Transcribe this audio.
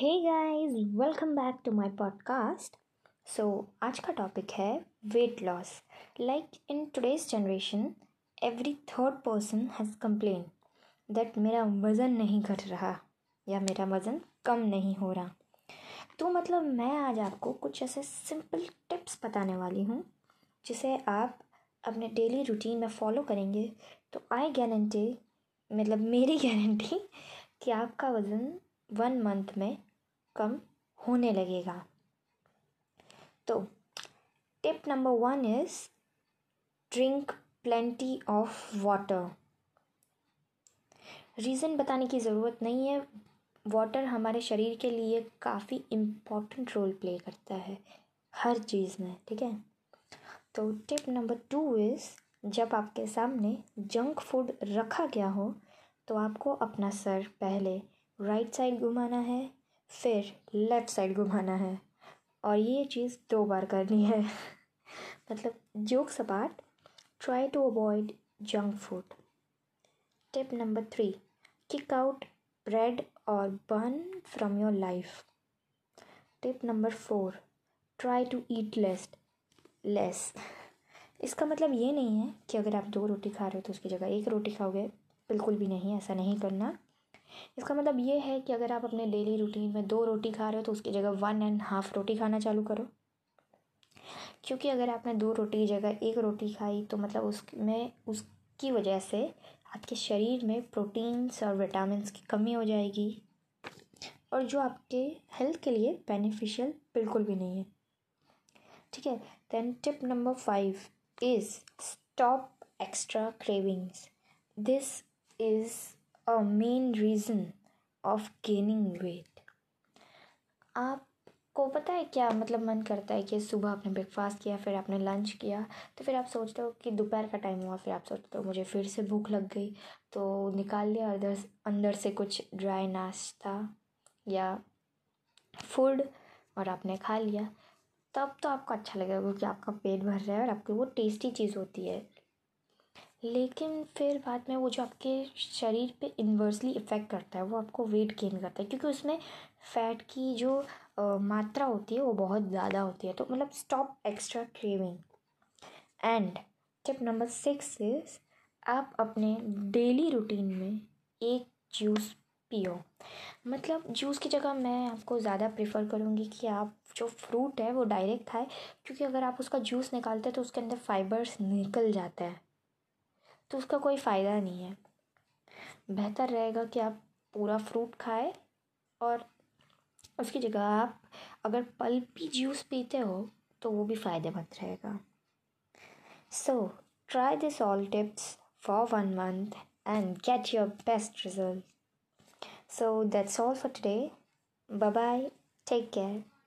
Hey guys welcome back to my podcast so आज का topic है weight loss like in today's generation every third person has complain that मेरा वज़न नहीं घट रहा या मेरा वज़न कम नहीं हो रहा। तो मतलब मैं आज आपको कुछ ऐसे सिंपल टिप्स बताने वाली हूँ, जिसे आप अपने डेली रूटीन में फॉलो करेंगे तो आई गारंटी मतलब मेरी गारंटी कि आपका वज़न वन मंथ में कम होने लगेगा। तो tip number one is drink plenty of water reason बताने की ज़रूरत नहीं है। वाटर हमारे शरीर के लिए काफ़ी इंपॉर्टेंट रोल प्ले करता है हर चीज़ में, ठीक है? तो टिप नंबर टू इज़ जब आपके सामने जंक फ़ूड रखा गया हो तो आपको अपना सर पहले राइट साइड घुमाना है फिर लेफ़्ट साइड घुमाना है। और ये चीज़ दो बार करनी है। मतलब jokes apart try to avoid junk food. Tip number three, kick out bread और burn from your life. Tip number four, try to eat less less. इसका मतलब ये नहीं है कि अगर आप दो रोटी खा रहे हो तो उसकी जगह एक रोटी खाओगे। बिल्कुल भी नहीं, ऐसा नहीं करना। इसका मतलब ये है कि अगर आप अपने डेली रूटीन में दो रोटी खा रहे हो तो उसकी जगह वन एंड हाफ़ रोटी खाना चालू करो। क्योंकि अगर आपने दो रोटी की जगह एक रोटी खाई तो मतलब उसमें उसकी वजह से आपके शरीर में प्रोटीन्स और विटामिन्स की कमी हो जाएगी। और जो आपके हेल्थ के लिए बेनिफिशियल बिल्कुल भी नहीं है। ठीक है? Then tip number five is stop extra cravings this is a main reason of gaining weight आपको पता है क्या मतलब मन करता है कि सुबह आपने ब्रेकफास्ट किया, फिर आपने लंच किया तो फिर आप सोचते हो कि दोपहर का टाइम हुआ, फिर आप सोचते हो मुझे फिर से भूख लग गई तो निकाल लिया अंदर अंदर से कुछ ड्राई नाश्ता या फ़ूड और आपने खा लिया, तब तो आपको अच्छा लगेगा क्योंकि आपका पेट भर रहा है और आपकी वो टेस्टी चीज़ होती है। लेकिन फिर बाद में वो जो आपके शरीर पे इन्वर्सली इफ़ेक्ट करता है वो आपको वेट गेन करता है क्योंकि उसमें फ़ैट की जो आ, मात्रा होती है वो बहुत ज़्यादा होती है। तो मतलब stop extra craving and tip number six is आप अपने डेली रूटीन में एक जूस पियो। मतलब जूस की जगह मैं आपको ज़्यादा प्रेफर करूँगी कि आप जो फ्रूट है वो डायरेक्ट खाए क्योंकि अगर आप उसका जूस निकालते हैं तो उसके अंदर फाइबर्स निकल जाता है। तो उसका कोई फ़ायदा नहीं है। बेहतर रहेगा कि आप पूरा फ्रूट खाए और उसकी जगह आप अगर पल्पी जूस पीते हो तो वो भी फ़ायदेमंद रहेगा। So try this all tips for one month and get your best result so that's all for today bye bye take care